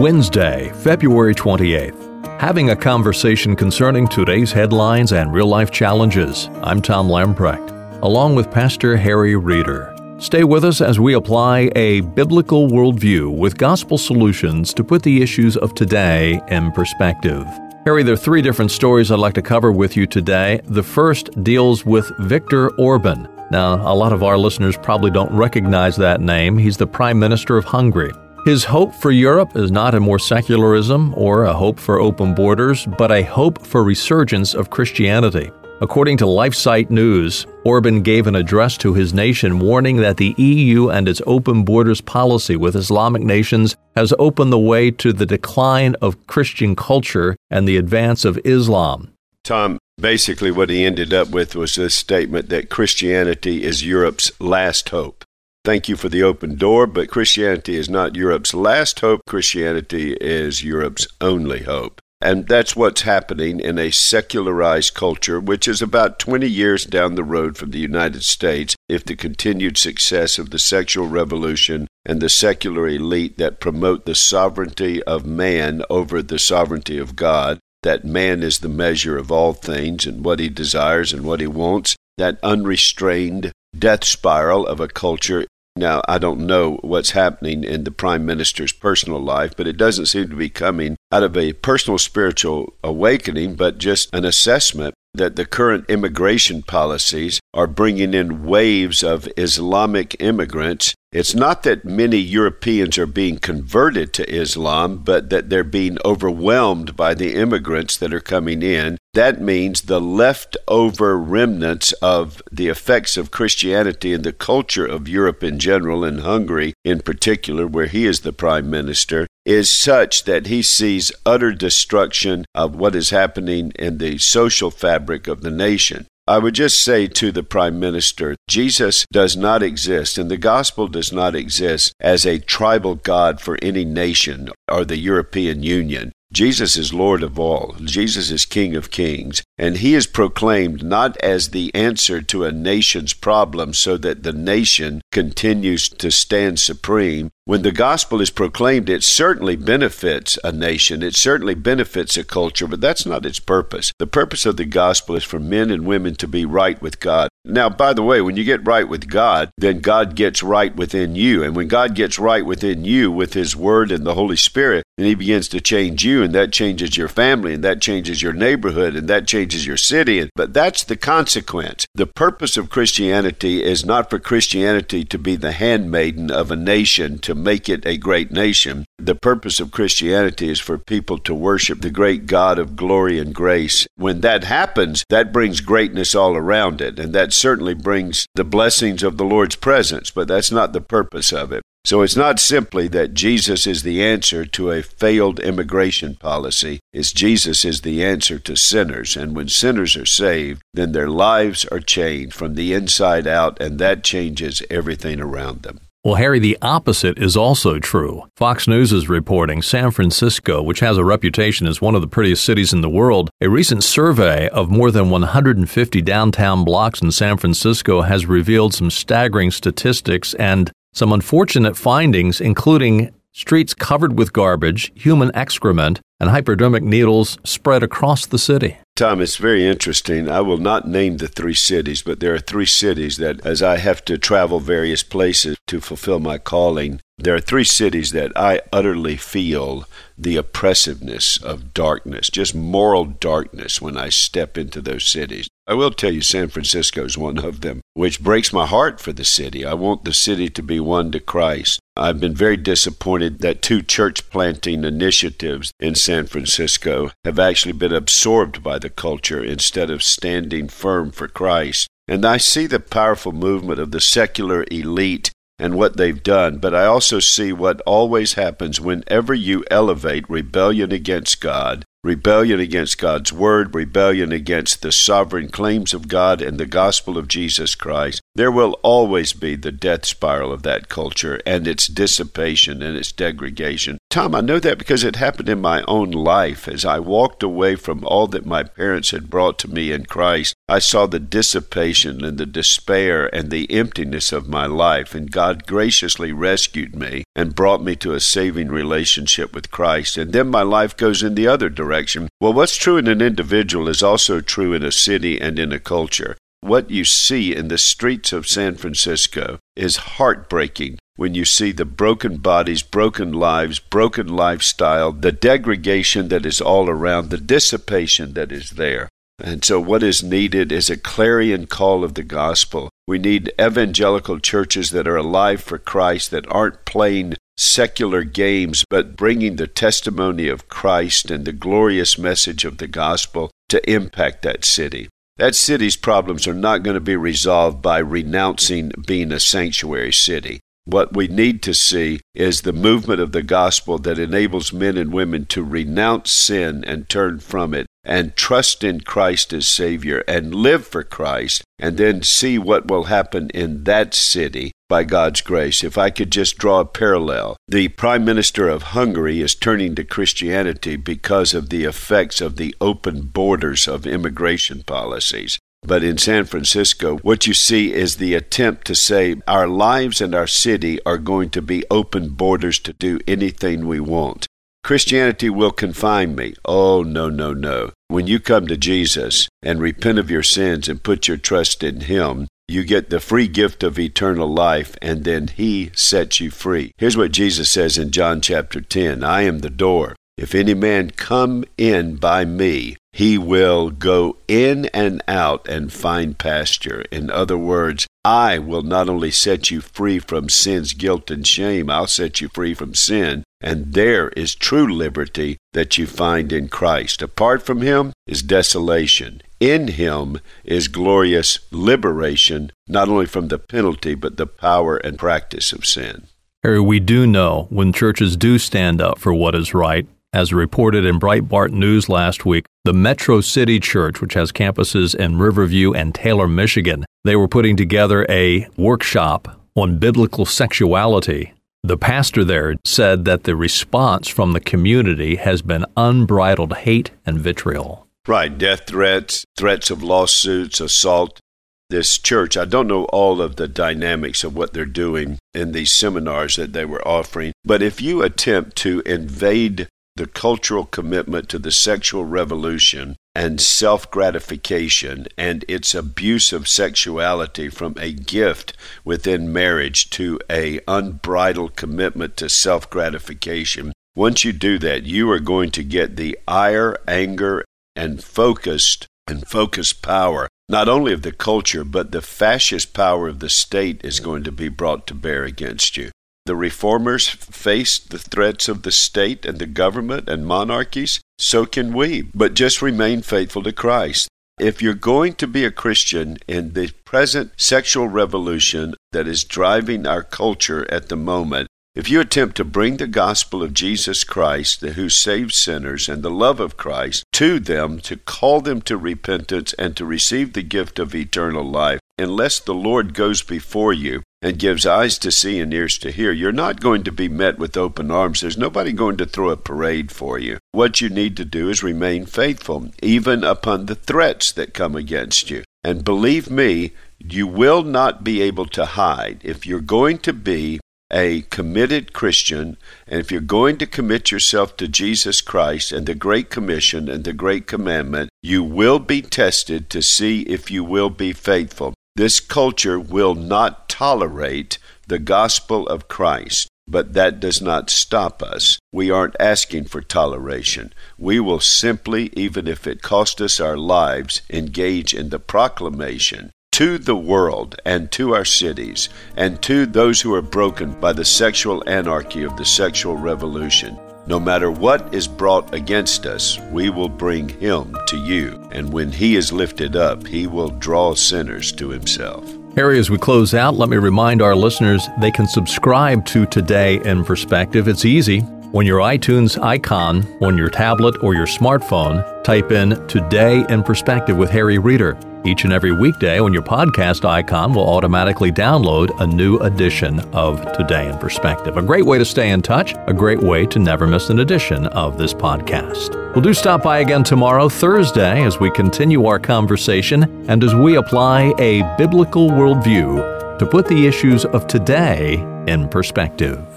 Wednesday, February 28th. Having a conversation concerning today's headlines and real life challenges. I'm Tom Lamprecht, along with Pastor Harry Reeder. Stay with us as we apply a biblical worldview with gospel solutions to put the issues of today in perspective. Harry, there are three different stories I'd like to cover with you today. The first deals with Viktor Orban. Now, a lot of our listeners probably don't recognize that name. He's the Prime Minister of Hungary. His hope for Europe is not a more secularism or a hope for open borders, but a hope for resurgence of Christianity. According to LifeSite News, Orban gave an address to his nation warning that the EU and its open borders policy with Islamic nations has opened the way to the decline of Christian culture and the advance of Islam. Tom, basically what he ended up with was this statement that Christianity is Europe's last hope. Thank you for the open door, but Christianity is not Europe's last hope. Christianity is Europe's only hope. And that's what's happening in a secularized culture, which is about 20 years down the road from the United States if the continued success of the sexual revolution and the secular elite that promote the sovereignty of man over the sovereignty of God, that man is the measure of all things and what he desires and what he wants, that unrestrained death spiral of a culture. Now, I don't know what's happening in the Prime Minister's personal life, but it doesn't seem to be coming out of a personal spiritual awakening, but just an assessment that the current immigration policies are bringing in waves of Islamic immigrants. It's not that many Europeans are being converted to Islam, but that they're being overwhelmed by the immigrants that are coming in. That means the leftover remnants of the effects of Christianity and the culture of Europe in general and Hungary in particular, where he is the prime minister, is such that he sees utter destruction of what is happening in the social fabric of the nation. I would just say to the Prime Minister Jesus does not exist, and the gospel does not exist as a tribal God for any nation or the European Union. Jesus is Lord of all. Jesus is King of kings. And he is proclaimed not as the answer to a nation's problem so that the nation continues to stand supreme. When the gospel is proclaimed, it certainly benefits a nation. It certainly benefits a culture, but that's not its purpose. The purpose of the gospel is for men and women to be right with God. Now, by the way, when you get right with God, then God gets right within you. And when God gets right within you with His Word and the Holy Spirit, then He begins to change you, and that changes your family, and that changes your neighborhood, and that changes your city. But that's the consequence. The purpose of Christianity is not for Christianity to be the handmaiden of a nation to make it a great nation. The purpose of Christianity is for people to worship the great God of glory and grace. When that happens, that brings greatness all around it, and that certainly brings the blessings of the Lord's presence, but that's not the purpose of it. So it's not simply that Jesus is the answer to a failed immigration policy. It's Jesus is the answer to sinners. And when sinners are saved, then their lives are changed from the inside out, and that changes everything around them. Well, Harry, the opposite is also true. Fox News is reporting San Francisco, which has a reputation as one of the prettiest cities in the world, a recent survey of more than 150 downtown blocks in San Francisco has revealed some staggering statistics and some unfortunate findings, including streets covered with garbage, human excrement, and hypodermic needles spread across the city. Tom, it's very interesting. I will not name the three cities, but there are three cities that, as I have to travel various places to fulfill my calling, there are three cities that I utterly feel the oppressiveness of darkness, just moral darkness when I step into those cities. I will tell you, San Francisco is one of them, which breaks my heart for the city. I want the city to be won to Christ. I've been very disappointed that two church planting initiatives in San Francisco have actually been absorbed by the culture instead of standing firm for Christ. And I see the powerful movement of the secular elite and what they've done, but I also see what always happens whenever you elevate rebellion against God rebellion against God's Word, rebellion against the sovereign claims of God and the gospel of Jesus Christ, there will always be the death spiral of that culture and its dissipation and its degradation. Tom, I know that because it happened in my own life. As I walked away from all that my parents had brought to me in Christ, I saw the dissipation and the despair and the emptiness of my life, and God graciously rescued me and brought me to a saving relationship with Christ. And then my life goes in the other direction. Well, what's true in an individual is also true in a city and in a culture. What you see in the streets of San Francisco is heartbreaking when you see the broken bodies, broken lives, broken lifestyle, the degradation that is all around, the dissipation that is there. And so, what is needed is a clarion call of the gospel. We need evangelical churches that are alive for Christ, that aren't playing secular games, but bringing the testimony of Christ and the glorious message of the gospel to impact that city. That city's problems are not going to be resolved by renouncing being a sanctuary city. What we need to see is the movement of the gospel that enables men and women to renounce sin and turn from it and trust in Christ as Savior and live for Christ, and then see what will happen in that city by God's grace. If I could just draw a parallel, the Prime Minister of Hungary is turning to Christianity because of the effects of the open borders of immigration policies. But in San Francisco, what you see is the attempt to say our lives and our city are going to be open borders to do anything we want. Christianity will confine me. Oh, no, no, no. When you come to Jesus and repent of your sins and put your trust in Him, you get the free gift of eternal life, and then He sets you free. Here's what Jesus says in John chapter 10 I am the door. If any man come in by me, he will go in and out and find pasture. In other words, I will not only set you free from sin's guilt and shame, I'll set you free from sin. And there is true liberty that you find in Christ. Apart from Him is desolation. In Him is glorious liberation, not only from the penalty, but the power and practice of sin. Harry, we do know when churches do stand up for what is right, as reported in Breitbart News last week, the Metro City Church, which has campuses in Riverview and Taylor, Michigan, they were putting together a workshop on biblical sexuality. The pastor there said that the response from the community has been unbridled hate and vitriol. Right, death threats, threats of lawsuits, assault. This church, I don't know all of the dynamics of what they're doing in these seminars that they were offering, but if you attempt to invade the cultural commitment to the sexual revolution and self gratification and its abuse of sexuality from a gift within marriage to a unbridled commitment to self gratification. Once you do that, you are going to get the ire, anger, and focused and focused power not only of the culture, but the fascist power of the state is going to be brought to bear against you. The reformers faced the threats of the state and the government and monarchies. So can we, but just remain faithful to Christ. If you're going to be a Christian in the present sexual revolution that is driving our culture at the moment, if you attempt to bring the gospel of Jesus Christ, who saves sinners, and the love of Christ to them, to call them to repentance and to receive the gift of eternal life, unless the Lord goes before you and gives eyes to see and ears to hear, you're not going to be met with open arms. There's nobody going to throw a parade for you. What you need to do is remain faithful, even upon the threats that come against you. And believe me, you will not be able to hide. If you're going to be a committed Christian, and if you're going to commit yourself to Jesus Christ and the Great Commission and the Great Commandment, you will be tested to see if you will be faithful. This culture will not tolerate the gospel of Christ. But that does not stop us. We aren't asking for toleration. We will simply, even if it cost us our lives, engage in the proclamation to the world and to our cities and to those who are broken by the sexual anarchy of the sexual revolution. No matter what is brought against us, we will bring him to you. And when he is lifted up, he will draw sinners to himself. Harry, as we close out, let me remind our listeners they can subscribe to Today in Perspective. It's easy. When your iTunes icon on your tablet or your smartphone, type in Today in Perspective with Harry Reeder. Each and every weekday, when your podcast icon will automatically download a new edition of Today in Perspective. A great way to stay in touch, a great way to never miss an edition of this podcast. We'll do stop by again tomorrow, Thursday, as we continue our conversation and as we apply a biblical worldview to put the issues of today in perspective.